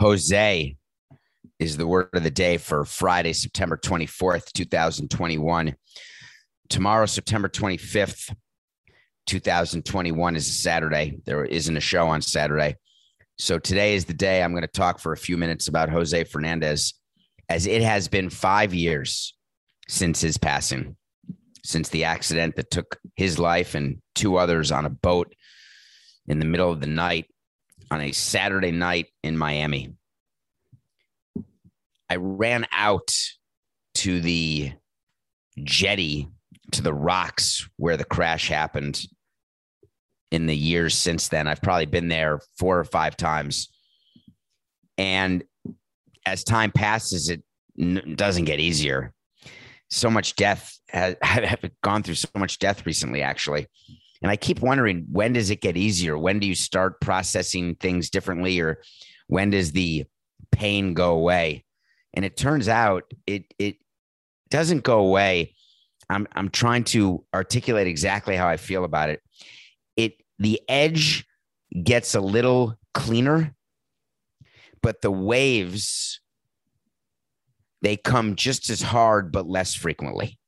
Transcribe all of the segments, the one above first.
Jose is the word of the day for Friday, September 24th, 2021. Tomorrow, September 25th, 2021 is a Saturday. There isn't a show on Saturday. So today is the day I'm going to talk for a few minutes about Jose Fernandez, as it has been five years since his passing, since the accident that took his life and two others on a boat in the middle of the night on a Saturday night in Miami. I ran out to the jetty to the rocks where the crash happened in the years since then. I've probably been there four or five times. And as time passes, it n- doesn't get easier. So much death I've gone through so much death recently, actually. And I keep wondering when does it get easier? When do you start processing things differently, or when does the pain go away? And it turns out it it doesn't go away. I'm I'm trying to articulate exactly how I feel about it. It the edge gets a little cleaner, but the waves they come just as hard but less frequently.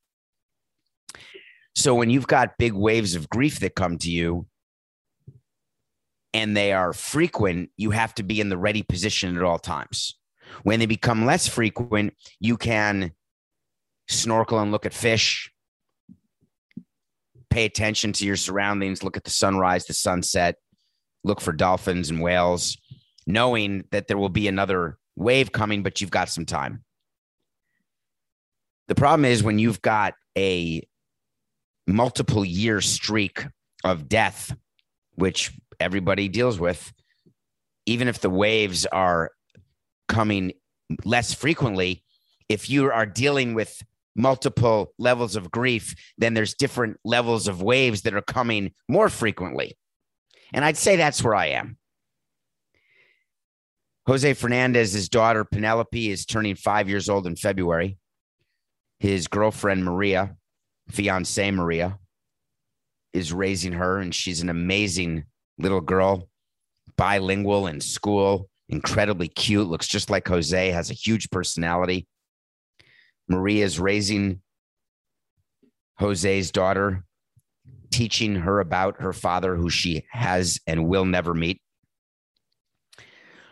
So when you've got big waves of grief that come to you and they are frequent, you have to be in the ready position at all times. When they become less frequent, you can snorkel and look at fish, pay attention to your surroundings, look at the sunrise, the sunset, look for dolphins and whales, knowing that there will be another wave coming, but you've got some time. The problem is when you've got a multiple year streak of death, which everybody deals with, even if the waves are coming less frequently, if you are dealing with multiple levels of grief, then there's different levels of waves that are coming more frequently. And I'd say that's where I am. Jose Fernandez's daughter, Penelope, is turning five years old in February. His girlfriend, Maria, fiance Maria is raising her, and she's an amazing little girl, bilingual in school, incredibly cute, looks just like Jose, has a huge personality. Maria is raising Jose's daughter, teaching her about her father, who she has and will never meet.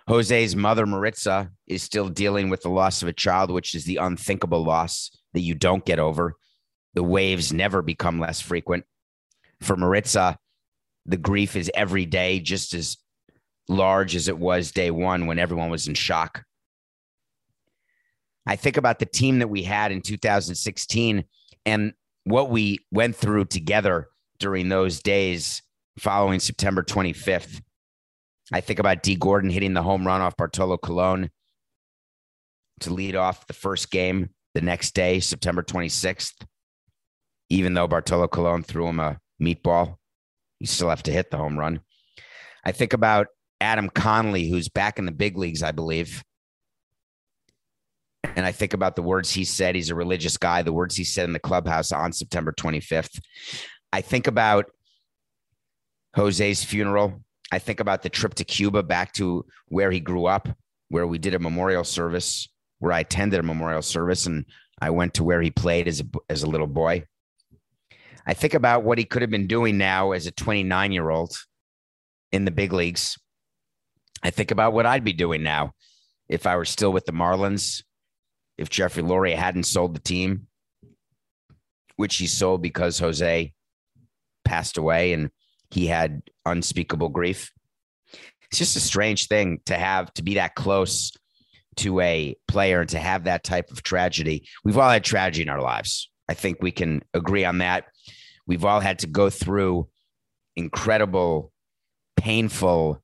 Jose's mother, Maritza, is still dealing with the loss of a child, which is the unthinkable loss that you don't get over the waves never become less frequent. For Maritza, the grief is every day just as large as it was day one when everyone was in shock. I think about the team that we had in 2016 and what we went through together during those days following September 25th. I think about Dee Gordon hitting the home run off Bartolo Colon to lead off the first game the next day, September 26th even though Bartolo Colon threw him a meatball, you still have to hit the home run. I think about Adam Conley, who's back in the big leagues, I believe. And I think about the words he said. He's a religious guy, the words he said in the clubhouse on September 25th. I think about Jose's funeral. I think about the trip to Cuba back to where he grew up, where we did a memorial service, where I attended a memorial service, and I went to where he played as a, as a little boy. I think about what he could have been doing now as a 29 year old in the big leagues. I think about what I'd be doing now if I were still with the Marlins, if Jeffrey Loria hadn't sold the team, which he sold because Jose passed away and he had unspeakable grief. It's just a strange thing to have to be that close to a player and to have that type of tragedy. We've all had tragedy in our lives. I think we can agree on that. We've all had to go through incredible, painful,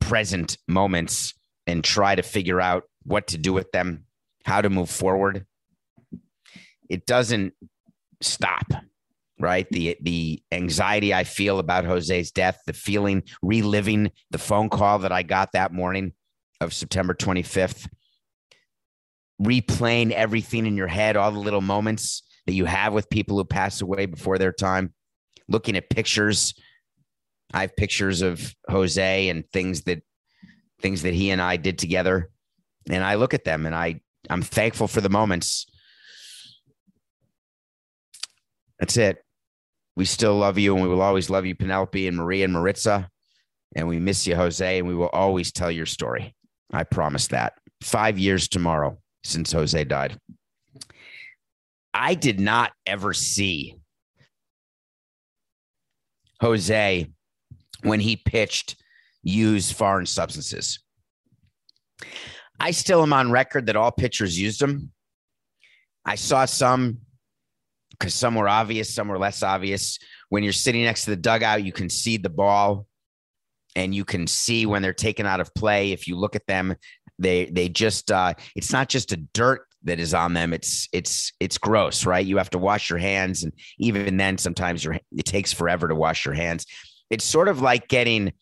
present moments and try to figure out what to do with them, how to move forward. It doesn't stop, right? The the anxiety I feel about Jose's death, the feeling reliving the phone call that I got that morning of September 25th, replaying everything in your head, all the little moments that you have with people who pass away before their time, looking at pictures. I have pictures of Jose and things that things that he and I did together. And I look at them and I, I'm thankful for the moments. That's it. We still love you and we will always love you, Penelope and Maria and Maritza. And we miss you, Jose, and we will always tell your story. I promise that. Five years tomorrow since Jose died. I did not ever see Jose when he pitched use foreign substances. I still am on record that all pitchers used them. I saw some because some were obvious, some were less obvious. When you're sitting next to the dugout, you can see the ball and you can see when they're taken out of play. If you look at them, they they just uh, it's not just a dirt that is on them. It's it's it's gross, right? You have to wash your hands, and even then, sometimes your it takes forever to wash your hands. It's sort of like getting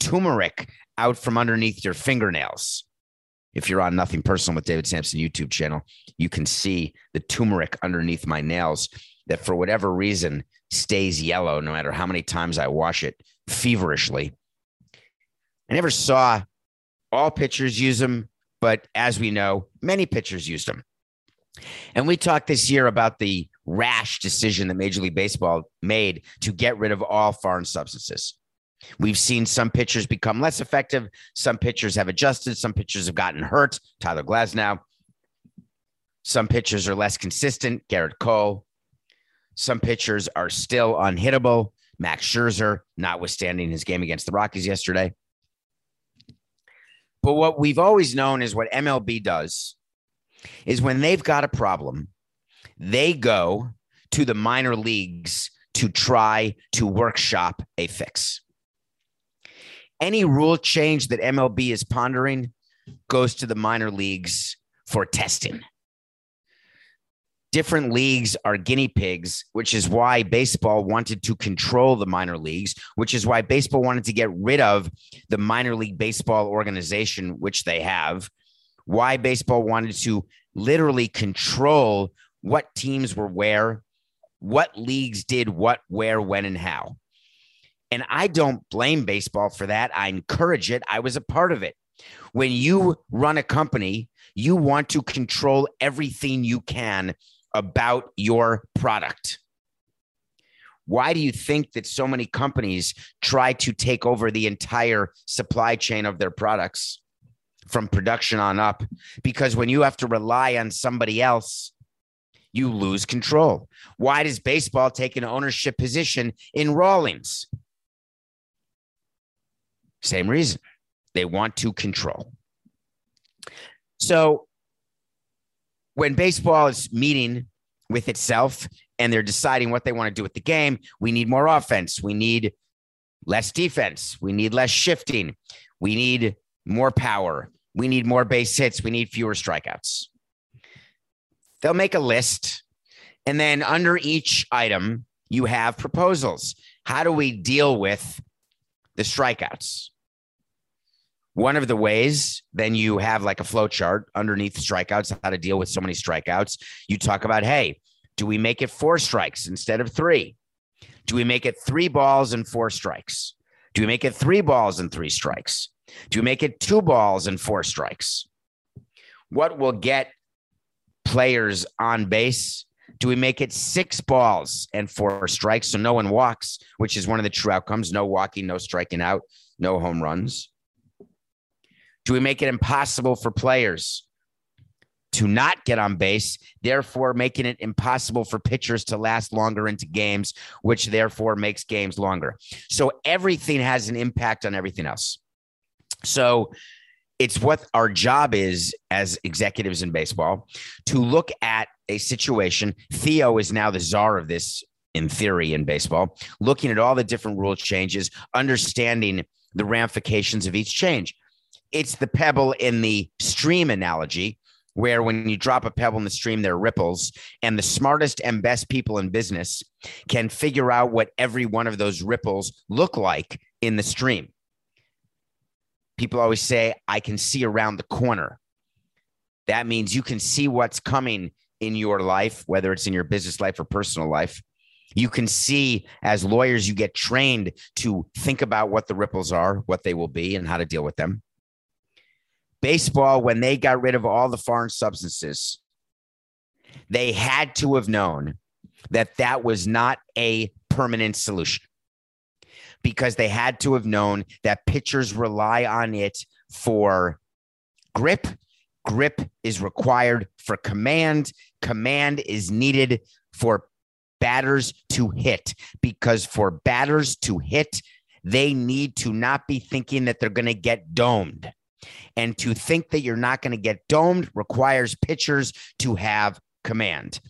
turmeric out from underneath your fingernails. If you're on Nothing Personal with David Samson YouTube channel, you can see the turmeric underneath my nails that for whatever reason stays yellow no matter how many times I wash it feverishly. I never saw all pitchers use them, but as we know, many pitchers used them. And we talked this year about the rash decision that Major League Baseball made to get rid of all foreign substances. We've seen some pitchers become less effective. Some pitchers have adjusted. Some pitchers have gotten hurt. Tyler Glasnow. Some pitchers are less consistent. Gerrit Cole. Some pitchers are still unhittable. Max Scherzer, notwithstanding his game against the Rockies yesterday. But what we've always known is what MLB does is when they've got a problem, they go to the minor leagues to try to workshop a fix any rule change that MLB is pondering goes to the minor leagues for testing. Different leagues are guinea pigs, which is why baseball wanted to control the minor leagues, which is why baseball wanted to get rid of the minor league baseball organization, which they have. Why baseball wanted to literally control what teams were where, what leagues did what, where, when, and how. And I don't blame baseball for that. I encourage it. I was a part of it. When you run a company, you want to control everything you can about your product. Why do you think that so many companies try to take over the entire supply chain of their products from production on up? Because when you have to rely on somebody else, you lose control. Why does baseball take an ownership position in Rawlings? Same reason. They want to control. So when baseball is meeting with itself and they're deciding what they want to do with the game, we need more offense. We need less defense. We need less shifting. We need more power. We need more base hits. We need fewer strikeouts. They'll make a list. And then under each item, you have proposals. How do we deal with the strikeouts? One of the ways, then you have like a flow chart underneath strikeouts, how to deal with so many strikeouts. You talk about, hey, do we make it four strikes instead of three? Do we make it three balls and four strikes? Do we make it three balls and three strikes? Do we make it two balls and four strikes? What will get players on base? Do we make it six balls and four strikes so no one walks, which is one of the true outcomes? No walking, no striking out, no home runs. Do we make it impossible for players to not get on base, therefore making it impossible for pitchers to last longer into games, which therefore makes games longer? So everything has an impact on everything else. So it's what our job is as executives in baseball to look at a situation. Theo is now the czar of this in theory in baseball, looking at all the different rule changes, understanding the ramifications of each change it's the pebble in the stream analogy where when you drop a pebble in the stream, there are ripples, and the smartest and best people in business can figure out what every one of those ripples look like in the stream. People always say, I can see around the corner. That means you can see what's coming in your life, whether it's in your business life or personal life. You can see as lawyers, you get trained to think about what the ripples are, what they will be, and how to deal with them. Baseball, when they got rid of all the foreign substances, they had to have known that that was not a permanent solution because they had to have known that pitchers rely on it for grip. Grip is required for command. Command is needed for batters to hit because for batters to hit, they need to not be thinking that they're going to get domed. And to think that you're not going to get domed requires pitchers to have command.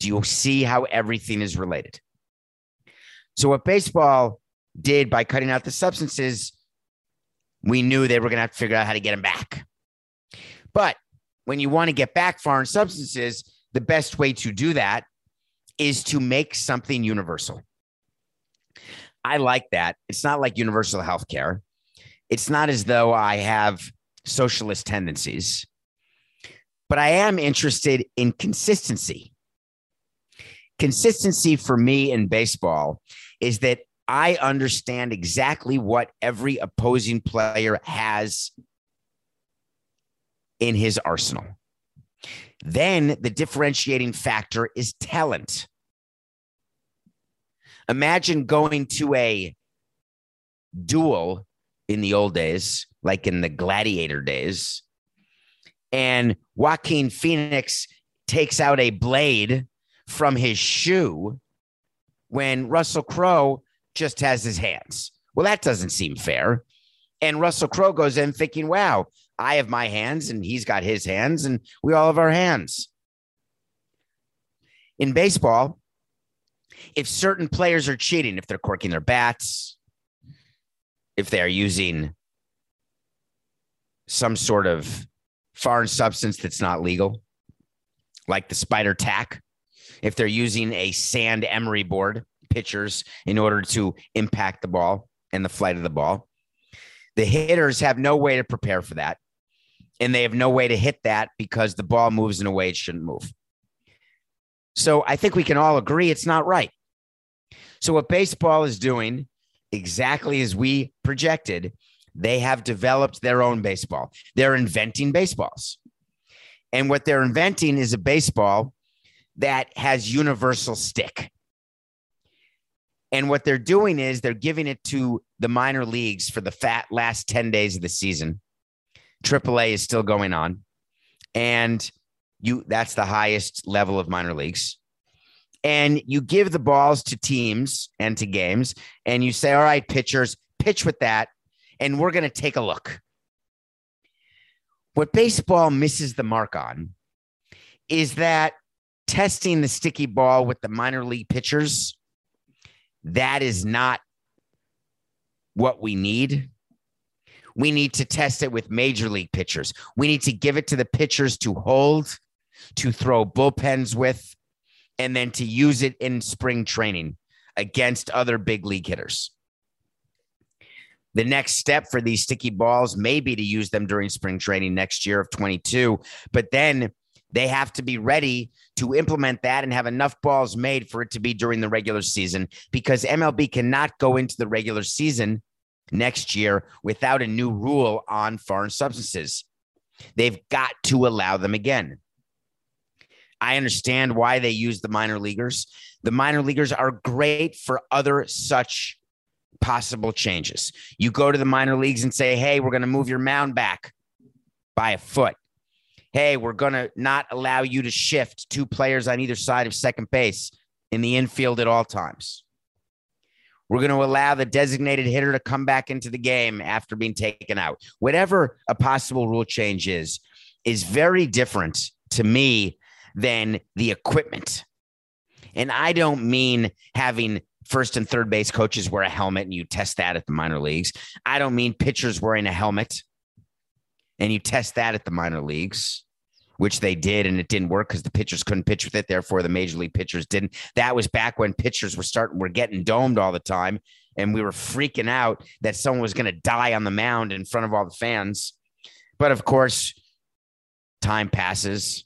Do you see how everything is related? So, what baseball did by cutting out the substances, we knew they were going to have to figure out how to get them back. But when you want to get back foreign substances, the best way to do that is to make something universal. I like that. It's not like universal health care. It's not as though I have socialist tendencies, but I am interested in consistency. Consistency for me in baseball is that I understand exactly what every opposing player has in his arsenal. Then the differentiating factor is talent. Imagine going to a duel in the old days, like in the gladiator days, and Joaquin Phoenix takes out a blade from his shoe when Russell Crowe just has his hands. Well, that doesn't seem fair. And Russell Crowe goes in thinking, wow, I have my hands and he's got his hands and we all have our hands. In baseball, if certain players are cheating, if they're corking their bats, if they're using some sort of foreign substance that's not legal, like the spider tack, if they're using a sand emery board, pitchers, in order to impact the ball and the flight of the ball, the hitters have no way to prepare for that. And they have no way to hit that because the ball moves in a way it shouldn't move. So I think we can all agree it's not right. So what baseball is doing, exactly as we projected, they have developed their own baseball. They're inventing baseballs. And what they're inventing is a baseball that has universal stick. And what they're doing is they're giving it to the minor leagues for the fat last 10 days of the season. AAA is still going on. And you that's the highest level of minor leagues. And you give the balls to teams and to games, and you say, All right, pitchers, pitch with that, and we're going to take a look. What baseball misses the mark on is that testing the sticky ball with the minor league pitchers, that is not what we need. We need to test it with major league pitchers. We need to give it to the pitchers to hold to throw bullpens with, and then to use it in spring training against other big league hitters. The next step for these sticky balls may be to use them during spring training next year of 22, but then they have to be ready to implement that and have enough balls made for it to be during the regular season because MLB cannot go into the regular season next year without a new rule on foreign substances. They've got to allow them again. I understand why they use the minor leaguers. The minor leaguers are great for other such possible changes. You go to the minor leagues and say, hey, we're going to move your mound back by a foot. Hey, we're going to not allow you to shift two players on either side of second base in the infield at all times. We're going to allow the designated hitter to come back into the game after being taken out. Whatever a possible rule change is, is very different to me than the equipment. And I don't mean having first and third base coaches wear a helmet and you test that at the minor leagues. I don't mean pitchers wearing a helmet and you test that at the minor leagues, which they did and it didn't work because the pitchers couldn't pitch with it. Therefore, the major league pitchers didn't. That was back when pitchers were starting, were getting domed all the time. And we were freaking out that someone was going to die on the mound in front of all the fans. But of course, time passes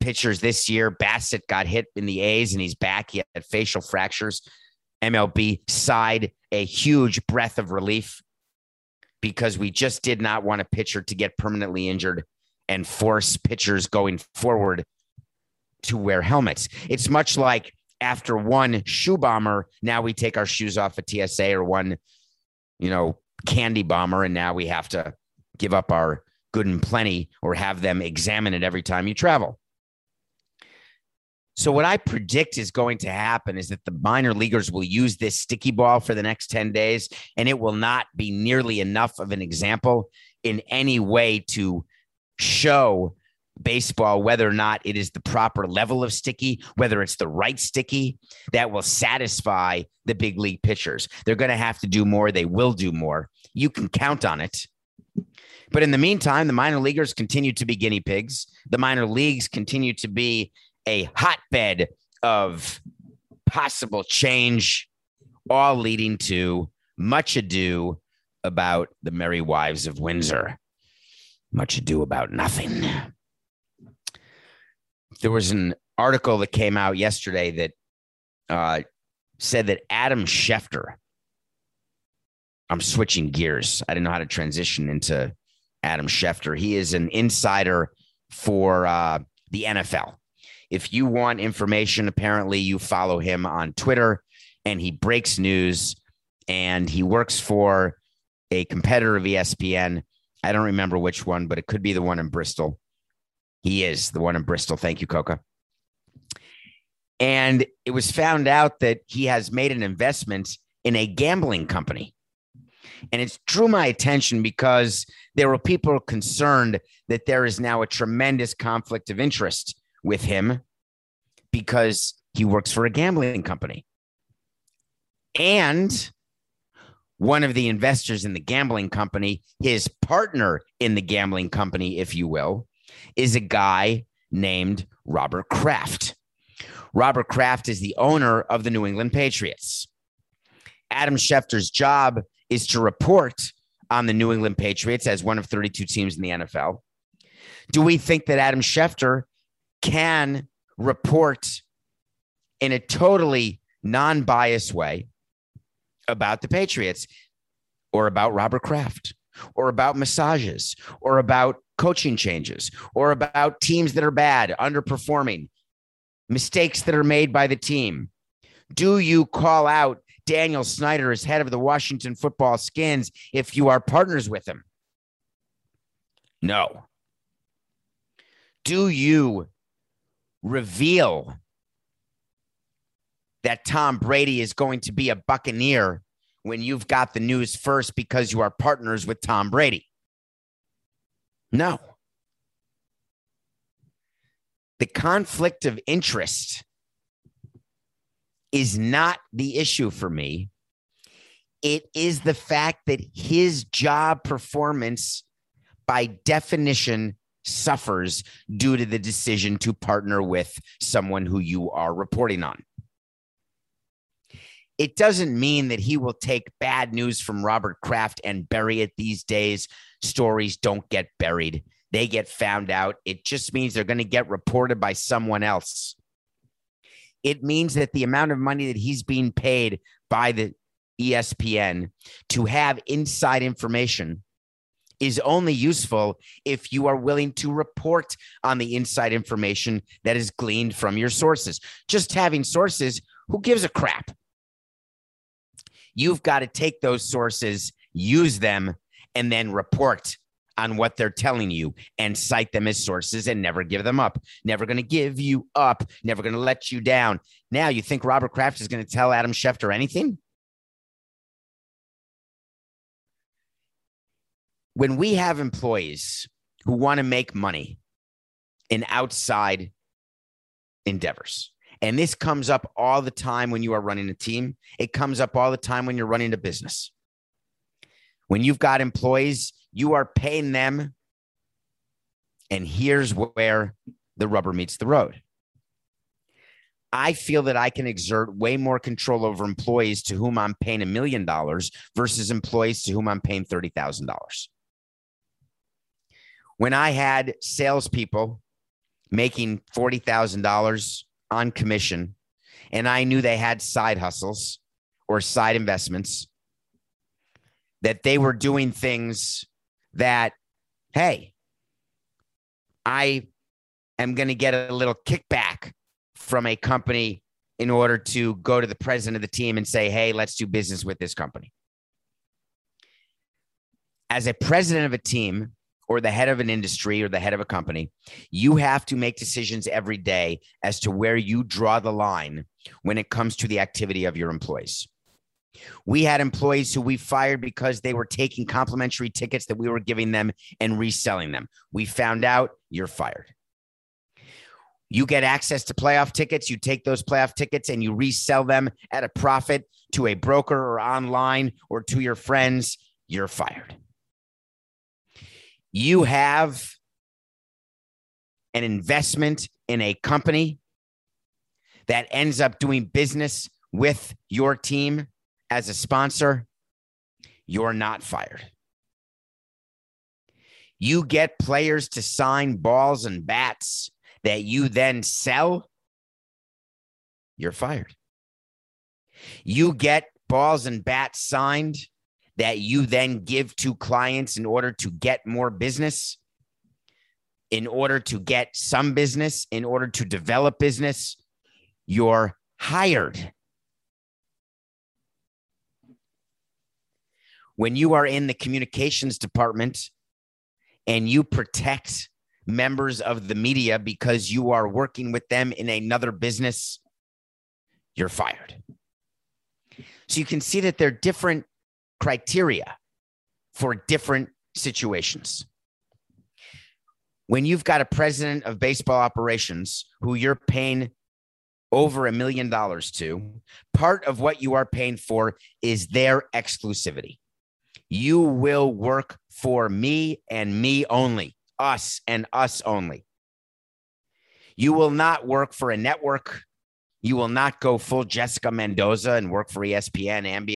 pitchers this year. Bassitt got hit in the A's and he's back. He had facial fractures. MLB sighed a huge breath of relief. because we just did not want a pitcher to get permanently injured and force pitchers going forward to wear helmets. It's much like after one shoe bomber, now we take our shoes off at TSA or one, you know, candy bomber, and now we have to give up our good and plenty or have them examine it every time you travel. So, what I predict is going to happen is that the minor leaguers will use this sticky ball for the next 10 days, and it will not be nearly enough of an example in any way to show baseball whether or not it is the proper level of sticky, whether it's the right sticky that will satisfy the big league pitchers. They're going to have to do more. They will do more. You can count on it. But in the meantime, the minor leaguers continue to be guinea pigs. The minor leagues continue to be a hotbed of possible change, all leading to much ado about the merry wives of Windsor. Much ado about nothing. There was an article that came out yesterday that uh, said that Adam Schefter, I'm switching gears. I didn't know how to transition into Adam Schefter. He is an insider for uh, the NFL. If you want information, apparently you follow him on Twitter and he breaks news and he works for a competitor of ESPN. I don't remember which one, but it could be the one in Bristol. He is the one in Bristol. Thank you, Coca. And it was found out that he has made an investment in a gambling company. And it drew my attention because there were people concerned that there is now a tremendous conflict of interest with him because he works for a gambling company. And one of the investors in the gambling company, his partner in the gambling company, if you will, is a guy named Robert Kraft. Robert Kraft is the owner of the New England Patriots. Adam Schefter's job is to report on the New England Patriots as one of 32 teams in the NFL. Do we think that Adam Schefter can report in a totally non biased way about the Patriots or about Robert Kraft or about massages or about coaching changes or about teams that are bad, underperforming, mistakes that are made by the team? Do you call out Daniel Snyder as head of the Washington football skins if you are partners with him? No. Do you reveal that Tom Brady is going to be a Buccaneer when you've got the news first because you are partners with Tom Brady? No. The conflict of interest is not the issue for me. It is the fact that his job performance, by definition, suffers due to the decision to partner with someone who you are reporting on. It doesn't mean that he will take bad news from Robert Kraft and bury it these days. Stories don't get buried, they get found out. It just means they're going to get reported by someone else. It means that the amount of money that he's being paid by the ESPN to have inside information is only useful if you are willing to report on the inside information that is gleaned from your sources. Just having sources, who gives a crap? You've got to take those sources, use them, and then report on what they're telling you and cite them as sources and never give them up. Never going to give you up, never going to let you down. Now, you think Robert Kraft is going to tell Adam Schefter anything? When we have employees who want to make money in outside endeavors, and this comes up all the time when you are running a team, it comes up all the time when you're running a business. When you've got employees, you are paying them. And here's where the rubber meets the road. I feel that I can exert way more control over employees to whom I'm paying a million dollars versus employees to whom I'm paying $30,000 when I had salespeople making $40,000 on commission and I knew they had side hustles or side investments, that they were doing things that, hey, I am going to get a little kickback from a company in order to go to the president of the team and say, hey, let's do business with this company. As a president of a team or the head of an industry or the head of a company, you have to make decisions every day as to where you draw the line when it comes to the activity of your employees. We had employees who we fired because they were taking complimentary tickets that we were giving them and reselling them. We found out you're fired. You get access to playoff tickets. You take those playoff tickets and you resell them at a profit to a broker or online or to your friends. You're fired. You have an investment in a company that ends up doing business with your team as a sponsor. You're not fired. You get players to sign balls and bats that you then sell, you're fired. You get balls and bats signed that you then give to clients in order to get more business, in order to get some business, in order to develop business, you're hired. When you are in the communications department and you protect members of the media because you are working with them in another business, you're fired. So you can see that there are different criteria for different situations. When you've got a president of baseball operations who you're paying over a million dollars to, part of what you are paying for is their exclusivity. You will work for me and me only us and us only. You will not work for a network. You will not go full Jessica Mendoza and work for ESPN, NBA.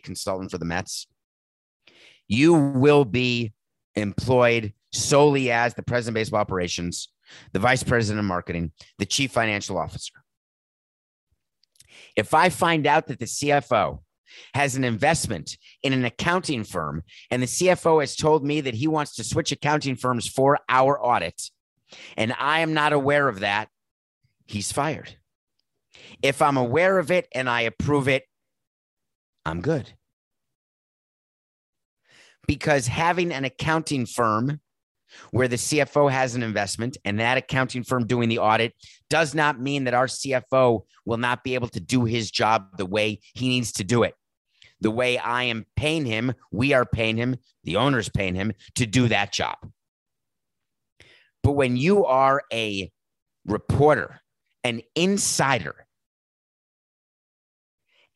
Consultant for the Mets. You will be employed solely as the president of baseball operations, the vice president of marketing, the chief financial officer. If I find out that the CFO has an investment in an accounting firm and the CFO has told me that he wants to switch accounting firms for our audit, and I am not aware of that, he's fired. If I'm aware of it and I approve it, I'm good. Because having an accounting firm where the CFO has an investment and that accounting firm doing the audit does not mean that our CFO will not be able to do his job the way he needs to do it. The way I am paying him, we are paying him, the owner's paying him to do that job. But when you are a reporter, an insider,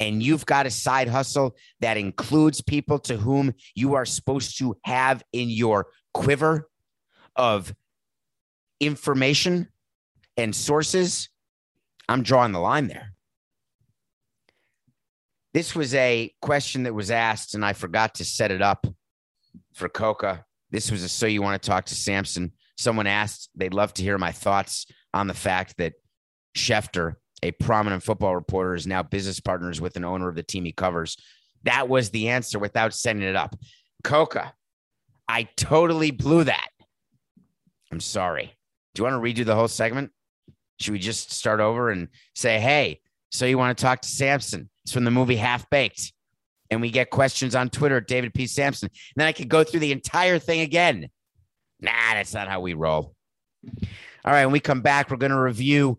and you've got a side hustle that includes people to whom you are supposed to have in your quiver of information and sources, I'm drawing the line there. This was a question that was asked, and I forgot to set it up for Coca. This was a so you want to talk to Samson. Someone asked, they'd love to hear my thoughts on the fact that Schefter, a prominent football reporter, is now business partners with an owner of the team he covers. That was the answer without setting it up. Coca, I totally blew that. I'm sorry. Do you want to redo the whole segment? Should we just start over and say, hey, so you want to talk to Samson? It's from the movie Half Baked. And we get questions on Twitter at David P. Samson. And then I could go through the entire thing again. Nah, that's not how we roll. All right. When we come back, we're going to review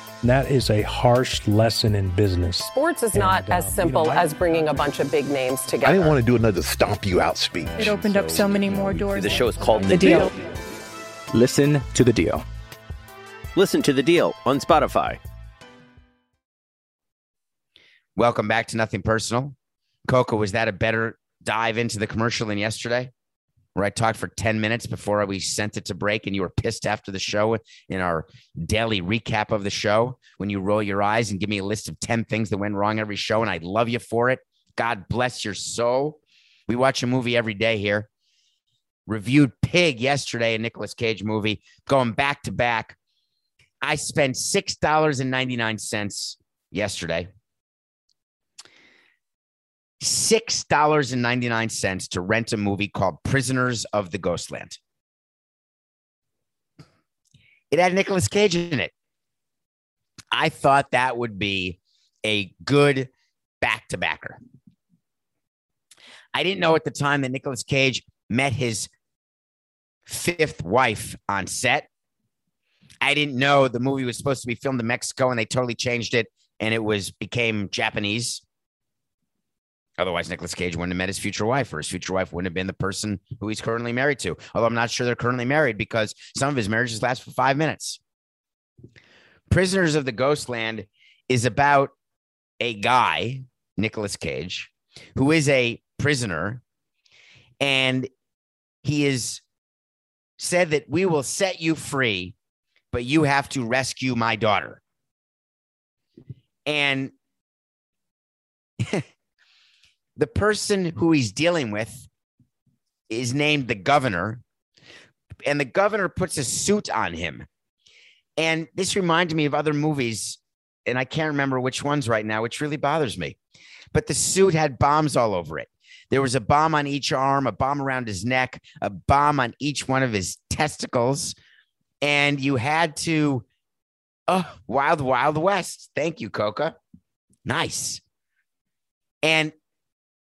That is a harsh lesson in business. Sports is not And, uh, as you simple know, I- as bringing a bunch of big names together. I didn't want to do another stomp you out speech. It opened up so many more doors. The show is called The Deal. Listen to The Deal. Listen to the deal on Spotify. Welcome back to Nothing Personal. Coco, was that a better dive into the commercial than yesterday? Where I talked for 10 minutes before we sent it to break and you were pissed after the show in our daily recap of the show when you roll your eyes and give me a list of 10 things that went wrong every show. And I love you for it. God bless your soul. We watch a movie every day here. Reviewed Pig yesterday, a Nicolas Cage movie, going back to back. I spent $6.99 yesterday $6.99 to rent a movie called Prisoners of the Ghostland. It had Nicolas Cage in it. I thought that would be a good back to backer. I didn't know at the time that Nicolas Cage met his fifth wife on set. I didn't know the movie was supposed to be filmed in Mexico and they totally changed it and it was became Japanese. Otherwise, Nicolas Cage wouldn't have met his future wife, or his future wife wouldn't have been the person who he's currently married to. Although I'm not sure they're currently married because some of his marriages last for five minutes. Prisoners of the Ghostland is about a guy, Nicolas Cage, who is a prisoner, and he is said that we will set you free, but you have to rescue my daughter. And the person who he's dealing with is named the governor, and the governor puts a suit on him. And this reminded me of other movies, and I can't remember which ones right now, which really bothers me. But the suit had bombs all over it. There was a bomb on each arm, a bomb around his neck, a bomb on each one of his testicles. And you had to, oh, Wild, Wild West. Thank you, Coca. Nice. And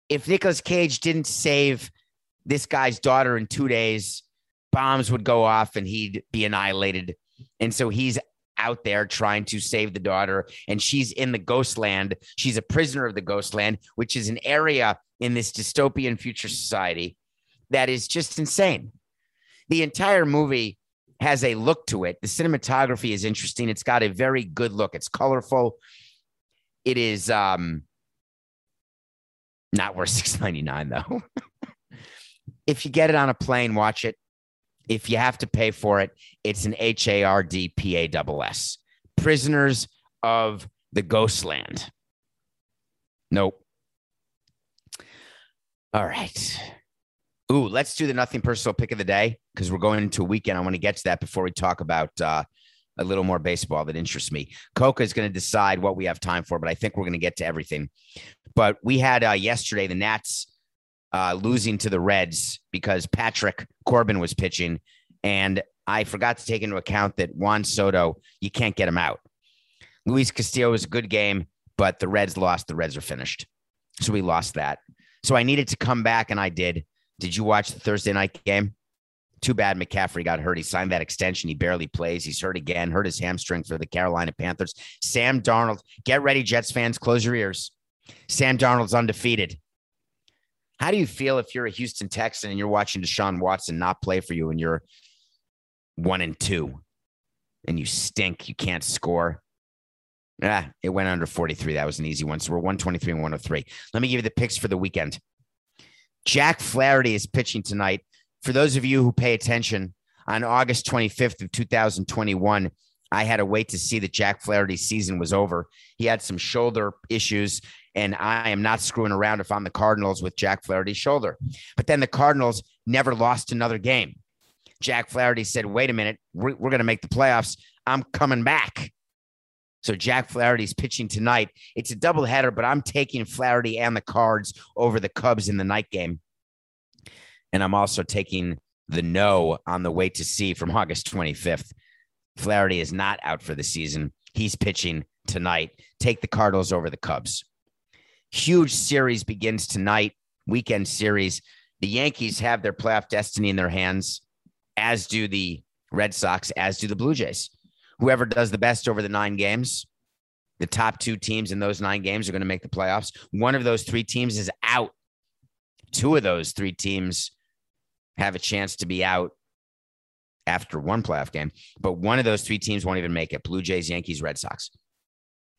if Nicolas Cage didn't save this guy's daughter in two days, bombs would go off and he'd be annihilated. And so he's out there trying to save the daughter, and she's in the ghost land. She's a prisoner of the ghost land, which is an area in this dystopian future society that is just insane. The entire movie has a look to it. The cinematography is interesting. It's got a very good look. It's colorful. It is um not worth six ninety nine though. if you get it on a plane, watch it. If you have to pay for it, it's an H A R D P A double S. Prisoners of the Ghostland. Nope. All right. Ooh, let's do the nothing personal pick of the day because we're going into a weekend. I want to get to that before we talk about uh, a little more baseball that interests me. Coca is going to decide what we have time for, but I think we're going to get to everything. But we had uh, yesterday the Nats uh, losing to the Reds because Patrick Corbin was pitching, and I forgot to take into account that Juan Soto, you can't get him out. Luis Castillo was a good game, but the Reds lost. The Reds are finished, so we lost that. So I needed to come back, and I did. Did you watch the Thursday night game? Too bad McCaffrey got hurt. He signed that extension. He barely plays. He's hurt again, hurt his hamstring for the Carolina Panthers. Sam Darnold, get ready, Jets fans. Close your ears. Sam Darnold's undefeated. How do you feel if you're a Houston Texan and you're watching Deshaun Watson not play for you and you're one and two and you stink? You can't score. Ah, it went under 43. That was an easy one. So we're 123 and 103. Let me give you the picks for the weekend. Jack Flaherty is pitching tonight. For those of you who pay attention, on August 25th of 2021, I had to wait to see that Jack Flaherty's season was over. He had some shoulder issues, and I am not screwing around if I'm the Cardinals with Jack Flaherty's shoulder. But then the Cardinals never lost another game. Jack Flaherty said, wait a minute, we're, we're going to make the playoffs. I'm coming back. So Jack Flaherty's pitching tonight. It's a doubleheader, but I'm taking Flaherty and the Cards over the Cubs in the night game. And I'm also taking the no on the wait to see from August 25th. Flaherty is not out for the season. He's pitching tonight. Take the Cardinals over the Cubs. Huge series begins tonight, weekend series. The Yankees have their playoff destiny in their hands, as do the Red Sox, as do the Blue Jays. Whoever does the best over the nine games, the top two teams in those nine games are going to make the playoffs. One of those three teams is out. Two of those three teams have a chance to be out after one playoff game, but one of those three teams won't even make it Blue Jays, Yankees, Red Sox.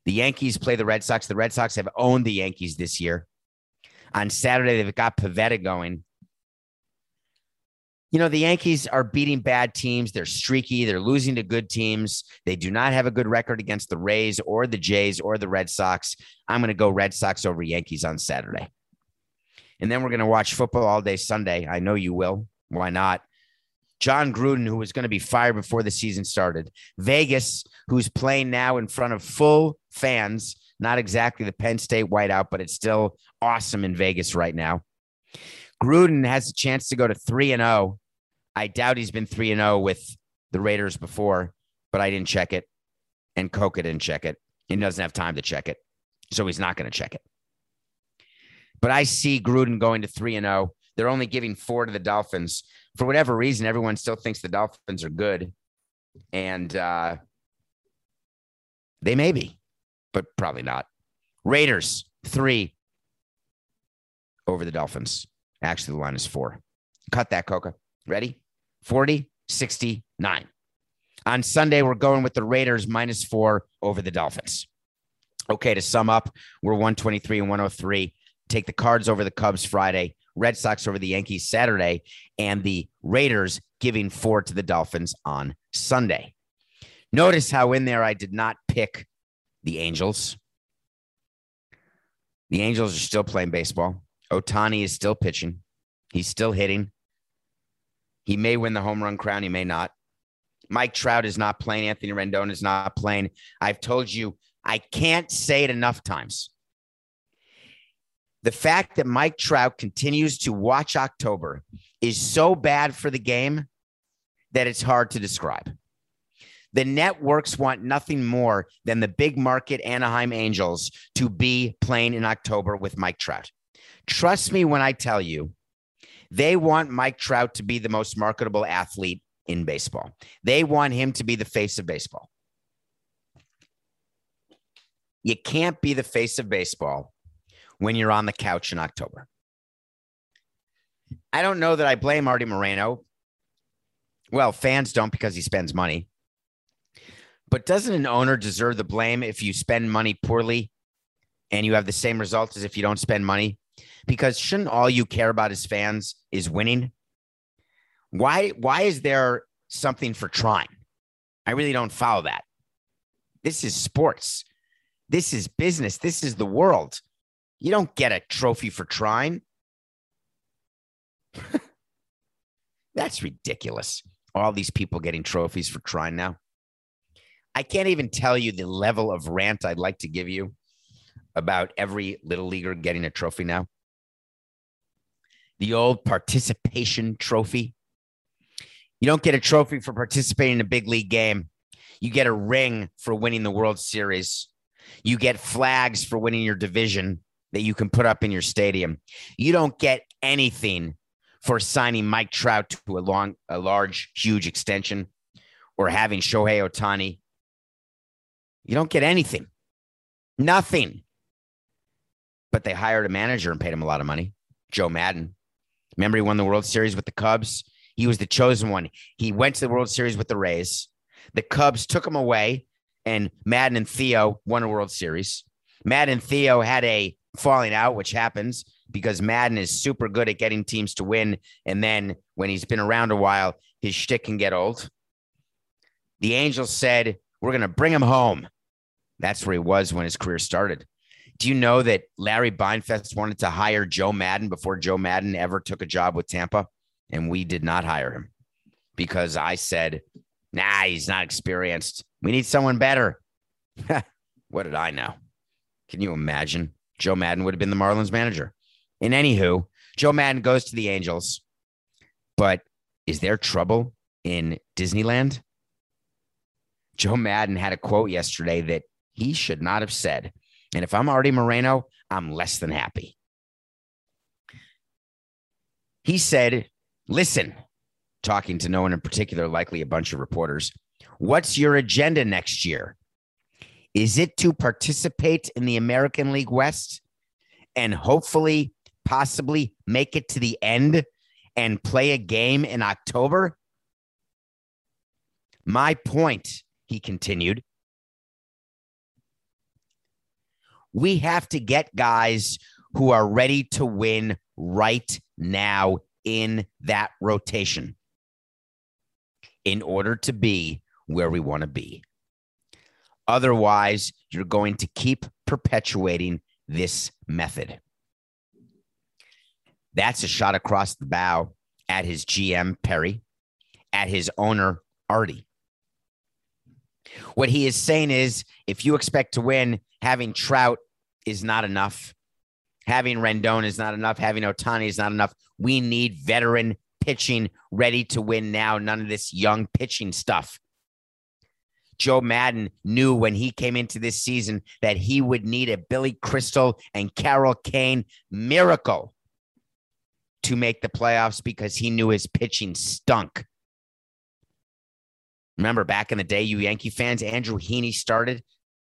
The Yankees play the Red Sox. The Red Sox have owned the Yankees this year. On Saturday, they've got Pivetta going. You know, the Yankees are beating bad teams. They're streaky. They're losing to good teams. They do not have a good record against the Rays or the Jays or the Red Sox. I'm going to go Red Sox over Yankees on Saturday. And then we're going to watch football all day Sunday. I know you will. Why not? Jon Gruden, who was going to be fired before the season started. Vegas, who's playing now in front of full fans, not exactly the Penn State whiteout, but it's still awesome in Vegas right now. Gruden has a chance to go to 3 and 0. I doubt he's been 3 and 0 with the Raiders before, but I didn't check it. And Cuoco didn't check it. He doesn't have time to check it. So he's not going to check it. But I see Gruden going to 3 and 0. They're only giving 4 to the Dolphins. For whatever reason, everyone still thinks the Dolphins are good. And uh they may be, but probably not. Raiders, 3 over the Dolphins. Actually, the line is four. Cut that, Cuoco. Ready? 40, 69. On Sunday, we're going with the Raiders minus four over the Dolphins. Okay, to sum up, we're 123 and 103. Take the Cards over the Cubs Friday, Red Sox over the Yankees Saturday, and the Raiders giving four to the Dolphins on Sunday. Notice how in there I did not pick the Angels. The Angels are still playing baseball. Ohtani is still pitching. He's still hitting. He may win the home run crown. He may not. Mike Trout is not playing. Anthony Rendon is not playing. I've told you, I can't say it enough times. The fact that Mike Trout continues to watch October is so bad for the game that it's hard to describe. The networks want nothing more than the big market Anaheim Angels to be playing in October with Mike Trout. Trust me when I tell you, they want Mike Trout to be the most marketable athlete in baseball. They want him to be the face of baseball. You can't be the face of baseball when you're on the couch in October. I don't know that I blame Arte Moreno. Well, fans don't because he spends money. But doesn't an owner deserve the blame if you spend money poorly and you have the same results as if you don't spend money? because shouldn't all you care about as fans is winning? Why why is there something for trying? I really don't follow that. This is sports. This is business. This is the world. You don't get a trophy for trying. That's ridiculous. All these people getting trophies for trying now. I can't even tell you the level of rant I'd like to give you about every little leaguer getting a trophy now the old participation trophy. You don't get a trophy for participating in a big league game. You get a ring for winning the World Series. You get flags for winning your division that you can put up in your stadium. You don't get anything for signing Mike Trout to a long, a large, huge extension or having Shohei Ohtani. You don't get anything. Nothing. But they hired a manager and paid him a lot of money. Joe Maddon. Remember, he won the World Series with the Cubs. He was the chosen one. He went to the World Series with the Rays. The Cubs took him away, and Maddon and Theo won a World Series. Maddon and Theo had a falling out, which happens because Maddon is super good at getting teams to win. And then when he's been around a while, his shtick can get old. The Angels said, We're going to bring him home. That's where he was when his career started. Do you know that Larry Beinfest wanted to hire Joe Maddon before Joe Maddon ever took a job with Tampa? And we did not hire him because I said, nah, he's not experienced. We need someone better. what did I know? Can you imagine? Joe Maddon would have been the Marlins manager. In anywho, Joe Maddon goes to the Angels, but is there trouble in Disneyland? Joe Maddon had a quote yesterday that he should not have said. And if I'm Arte Moreno, I'm less than happy. He said, Listen, talking to no one in particular, likely a bunch of reporters, what's your agenda next year? Is it to participate in the American League West and hopefully, possibly make it to the end and play a game in October? My point, he continued, we have to get guys who are ready to win right now in that rotation in order to be where we want to be. Otherwise, you're going to keep perpetuating this method. That's a shot across the bow at his GM, Perry, at his owner, Arte. What he is saying is if you expect to win, having Trout is not enough. Having Rendon is not enough. Having Ohtani is not enough. We need veteran pitching ready to win now. None of this young pitching stuff. Joe Maddon knew when he came into this season that he would need a Billy Crystal and Carol Kane miracle to make the playoffs because he knew his pitching stunk. Remember back in the day, you Yankee fans, Andrew Heaney started.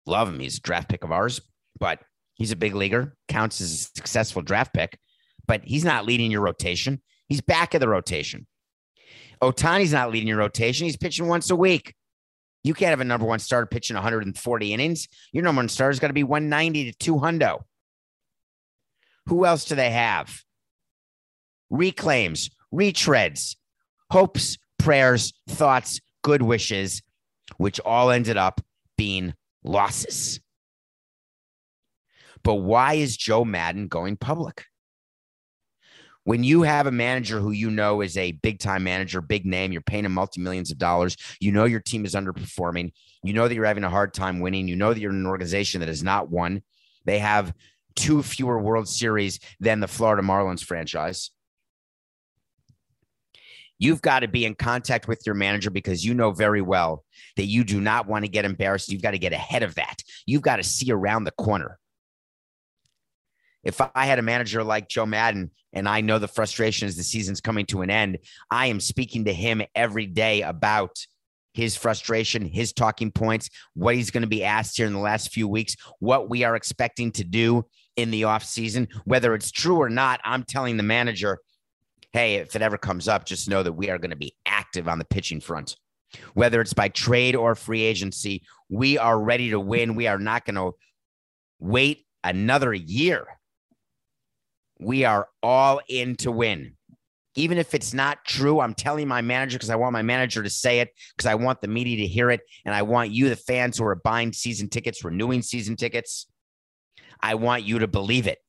Love him. He's a draft pick of ours, but he's a big leaguer, counts as a successful draft pick, but he's not leading your rotation. He's back of the rotation. Ohtani's not leading your rotation. He's pitching once a week. You can't have a number one starter pitching 140 innings. Your number one starter's got to be 190 to 200. Who else do they have? Reclaims, retreads, hopes, prayers, thoughts, good wishes, which all ended up being losses. But why is Joe Maddon going public? When you have a manager who you know is a big time manager, big name, you're paying him multi millions of dollars, you know your team is underperforming, you know that you're having a hard time winning, you know that you're in an organization that has not won. They have two fewer World Series than the Florida Marlins franchise. You've got to be in contact with your manager because you know very well that you do not want to get embarrassed. You've got to get ahead of that. You've got to see around the corner if I had a manager like Joe Maddon, and I know the frustration as the season's coming to an end, I am speaking to him every day about his frustration, his talking points, what he's going to be asked here in the last few weeks, what we are expecting to do in the offseason. Whether it's true or not, I'm telling the manager, hey, if it ever comes up, just know that we are going to be active on the pitching front. Whether it's by trade or free agency, we are ready to win. We are not going to wait another year we are all in to win. Even if it's not true, I'm telling my manager because I want my manager to say it, because I want the media to hear it. And I want you, the fans who are buying season tickets, renewing season tickets, I want you to believe it.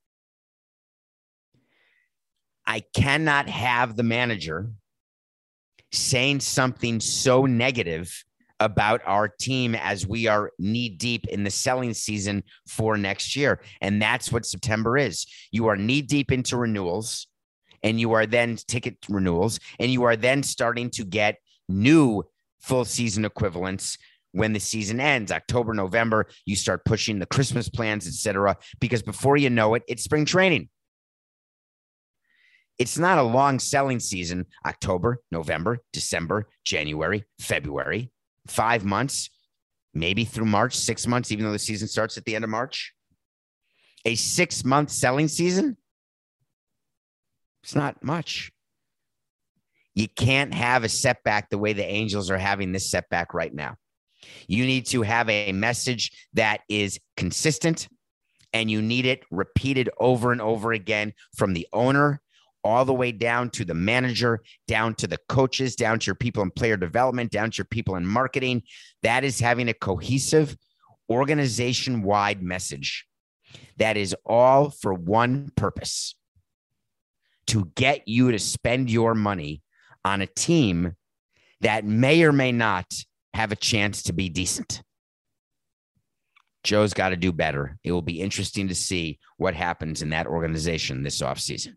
I cannot have the manager saying something so negative about our team as we are knee deep in the selling season for next year. And that's what September is. You are knee deep into renewals and you are then ticket renewals and you are then starting to get new full season equivalents when the season ends october november you start pushing the christmas plans etc because before you know it it's spring training it's not a long selling season october november december january february five months, maybe through March, six months, even though the season starts at the end of March. A six month selling season, it's not much. You can't have a setback the way the Angels are having this setback right now. You need to have a message that is consistent and you need it repeated over and over again from the owner all the way down to the manager, down to the coaches, down to your people in player development, down to your people in marketing. That is having a cohesive, organization wide message that is all for one purpose to get you to spend your money on a team that may or may not have a chance to be decent. Joe's got to do better. It will be interesting to see what happens in that organization this offseason.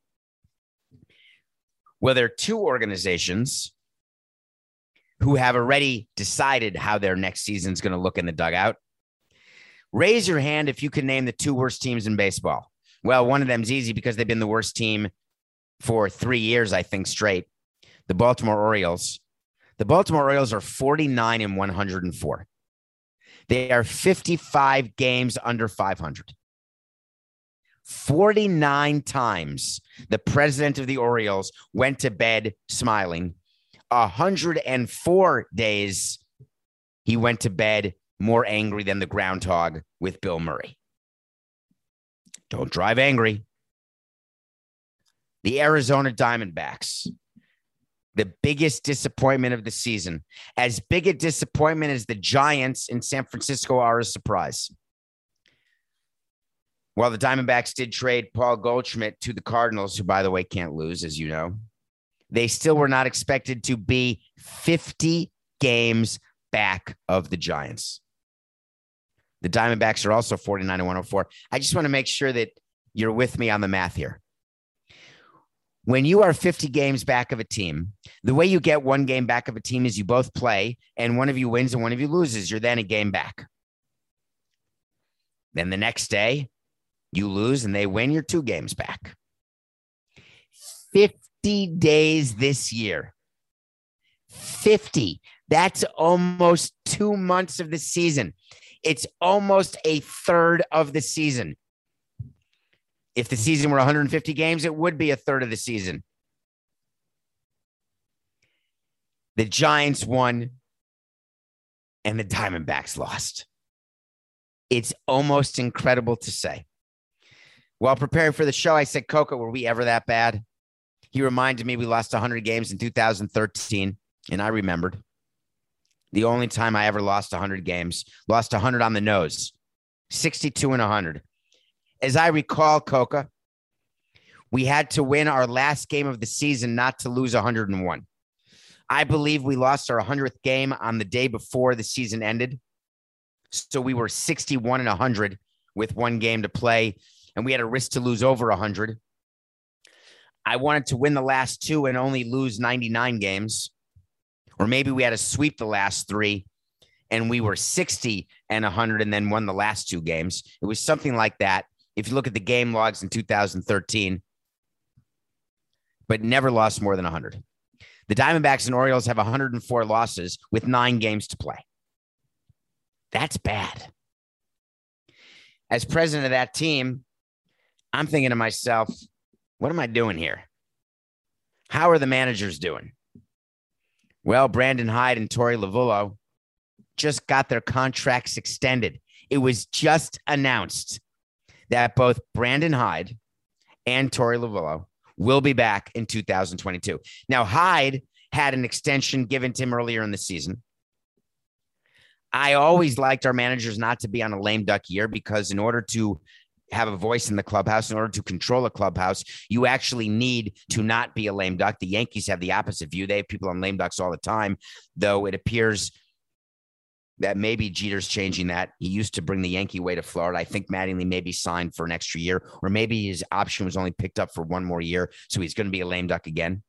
Well, there are two organizations who have already decided how their next season is going to look in the dugout. Raise your hand if you can name the two worst teams in baseball. Well, one of them's easy because they've been the worst team for three years, I think, straight. The Baltimore Orioles. The Baltimore Orioles are 49 and 104. They are 55 games under 500. 49 times the president of the Orioles went to bed smiling. 104 days he went to bed more angry than the groundhog with Bill Murray. Don't drive angry. The Arizona Diamondbacks, the biggest disappointment of the season. As big a disappointment as the Giants in San Francisco are a surprise. While the Diamondbacks did trade Paul Goldschmidt to the Cardinals, who, by the way, can't lose, as you know, they still were not expected to be 50 games back of the Giants. The Diamondbacks are also 49 and 104. I just want to make sure that you're with me on the math here. When you are 50 games back of a team, the way you get one game back of a team is you both play and one of you wins and one of you loses. You're then a game back. Then the next day, you lose and they win, you're two games back. 50 days this year. 50. That's almost two months of the season. It's almost a third of the season. If the season were 150 games, it would be a third of the season. The Giants won and the Diamondbacks lost. It's almost incredible to say. While preparing for the show, I said, Cuoco, were we ever that bad? He reminded me we lost 100 games in 2013, and I remembered. The only time I ever lost 100 games, lost 100 on the nose, 62 and 100. As I recall, Cuoco, we had to win our last game of the season not to lose 101. I believe we lost our 100th game on the day before the season ended. So we were 61 and 100 with one game to play, and we had a risk to lose over 100. I wanted to win the last two and only lose 99 games. Or maybe we had to sweep the last three and we were 60 and 100 and then won the last two games. It was something like that. If you look at the game logs in 2013, but never lost more than 100. The Diamondbacks and Orioles have 104 losses with nine games to play. That's bad. As president of that team, I'm thinking to myself, what am I doing here? How are the managers doing? Well, Brandon Hyde and Torey Lovullo just got their contracts extended. It was just announced that both Brandon Hyde and Torey Lovullo will be back in 2022. Now, Hyde had an extension given to him earlier in the season. I always liked our managers not to be on a lame duck year because, in order to have a voice in the clubhouse, in order to control a clubhouse, you actually need to not be a lame duck. The Yankees have the opposite view. They have people on lame ducks all the time, though it appears that maybe Jeter's changing that. He used to bring the Yankee way to Florida. I think Mattingly may be signed for an extra year, or maybe his option was only picked up for one more year. So he's going to be a lame duck again.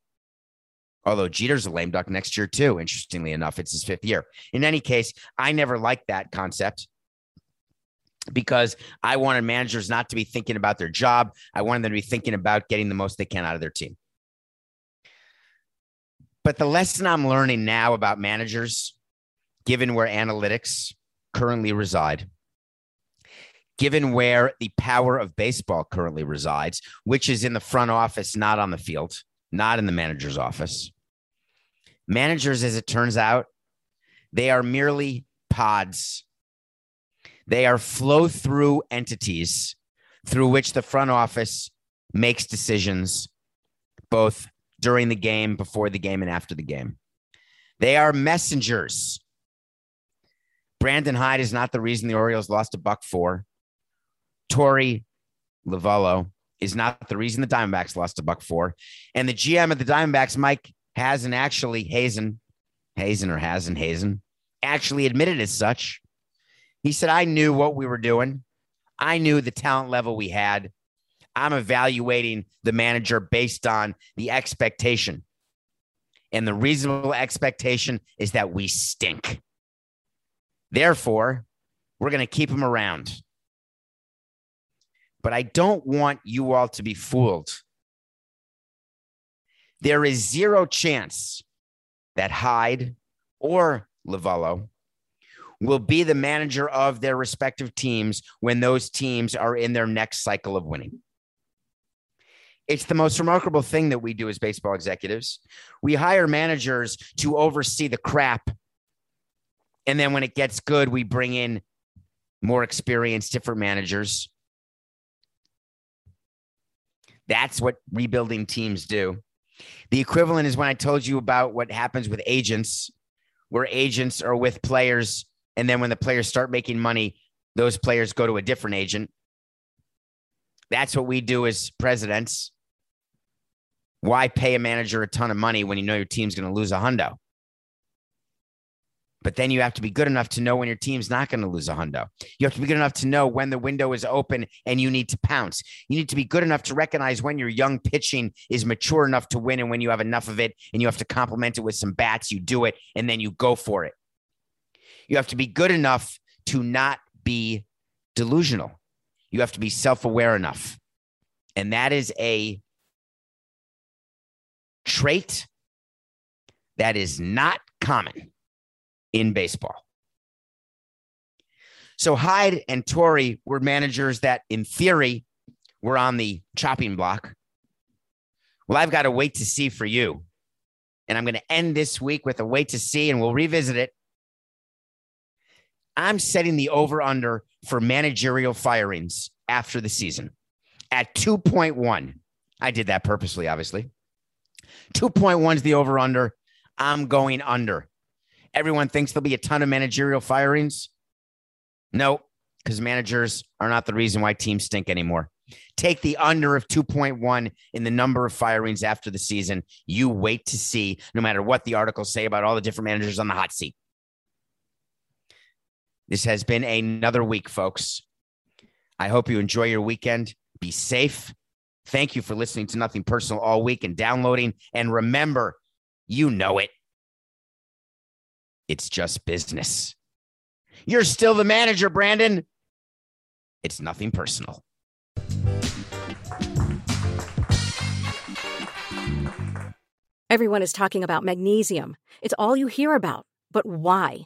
Although Jeter's a lame duck next year, too. Interestingly enough, it's his fifth year. In any case, I never liked that concept because I wanted managers not to be thinking about their job. I wanted them to be thinking about getting the most they can out of their team. But the lesson I'm learning now about managers, given where analytics currently reside, given where the power of baseball currently resides, which is in the front office, not on the field, not in the manager's office. Managers, as it turns out, they are merely pods they are flow through entities through which the front office makes decisions both during the game, before the game, and after the game. They are messengers. Brandon Hyde is not the reason the Orioles lost a buck four. Torey Lovullo is not the reason the Diamondbacks lost a buck four. And the GM of the Diamondbacks, Mike Hazen, actually Hazen, Hazen or Hazen, Hazen, actually admitted as such. He said, I knew what we were doing. I knew the talent level we had. I'm evaluating the manager based on the expectation. And the reasonable expectation is that we stink. Therefore, we're going to keep him around. But I don't want you all to be fooled. There is zero chance that Hyde or Lovullo will be the manager of their respective teams when those teams are in their next cycle of winning. It's the most remarkable thing that we do as baseball executives. We hire managers to oversee the crap. And then when it gets good, we bring in more experienced, different managers. That's what rebuilding teams do. The equivalent is when I told you about what happens with agents, where agents are with players and then when the players start making money, those players go to a different agent. That's what we do as presidents. Why pay a manager a ton of money when you know your team's going to lose a hundo? But then you have to be good enough to know when your team's not going to lose a hundo. You have to be good enough to know when the window is open and you need to pounce. You need to be good enough to recognize when your young pitching is mature enough to win and when you have enough of it and you have to complement it with some bats. You do it and then you go for it. You have to be good enough to not be delusional. You have to be self aware enough. And that is a trait that is not common in baseball. So Hyde and Torey were managers that, in theory, were on the chopping block. Well, I've got to wait to see for you. And I'm going to end this week with a wait to see, and we'll revisit it I'm setting the over under for managerial firings after the season at 2.1. I did that purposely, obviously. 2.1 is the over under. I'm going under. Everyone thinks there'll be a ton of managerial firings. No, because managers are not the reason why teams stink anymore. Take the under of 2.1 in the number of firings after the season. You wait to see, no matter what the articles say about all the different managers on the hot seat. This has been another week, folks. I hope you enjoy your weekend. Be safe. Thank you for listening to Nothing Personal all week and downloading. And remember, you know it. It's just business. You're still the manager, Brandon. It's nothing personal. Everyone is talking about magnesium. It's all you hear about. But why?